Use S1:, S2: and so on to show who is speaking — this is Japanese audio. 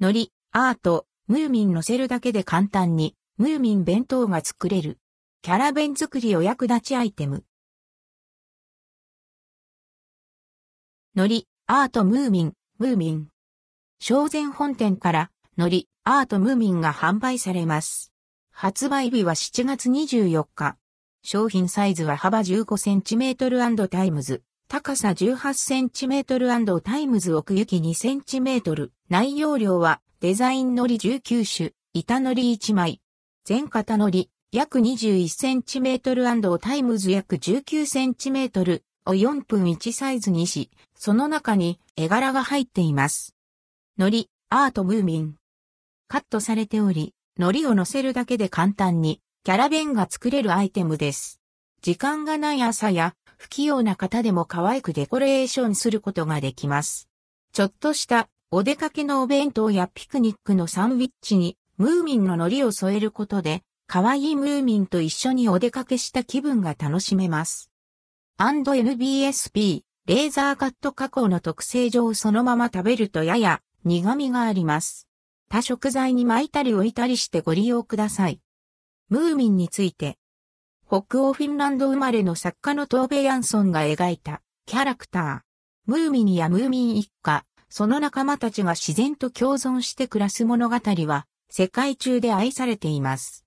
S1: 海苔、アート、ムーミン乗せるだけで簡単に、ムーミン弁当が作れる。キャラ弁作りお役立ちアイテム。海苔、アートムーミン、ムーミン。小善本店から海苔、アートムーミンが販売されます。発売日は7月24日。商品サイズは幅 15cm& タイムズ。高さ 18cm& タイムズ奥行き 2cm。内容量はデザイン海苔19種、板海苔1枚。全型海苔約 21cm& タイムズ約 19cm を4分1サイズにし、その中に絵柄が入っています。海苔、アートムーミン。カットされており、海苔を乗せるだけで簡単にキャラ弁が作れるアイテムです。時間がない朝や不器用な方でも可愛くデコレーションすることができます。ちょっとしたお出かけのお弁当やピクニックのサンドィッチにムーミンの海苔を添えることで可愛いムーミンと一緒にお出かけした気分が楽しめます。&NBSP レーザーカット加工の特性上そのまま食べるとやや苦味があります。他食材に巻いたり置いたりしてご利用ください。ムーミンについて。北欧フィンランド生まれの作家のトーベ・ヤンソンが描いたキャラクター。ムーミンやムーミン一家、その仲間たちが自然と共存して暮らす物語は世界中で愛されています。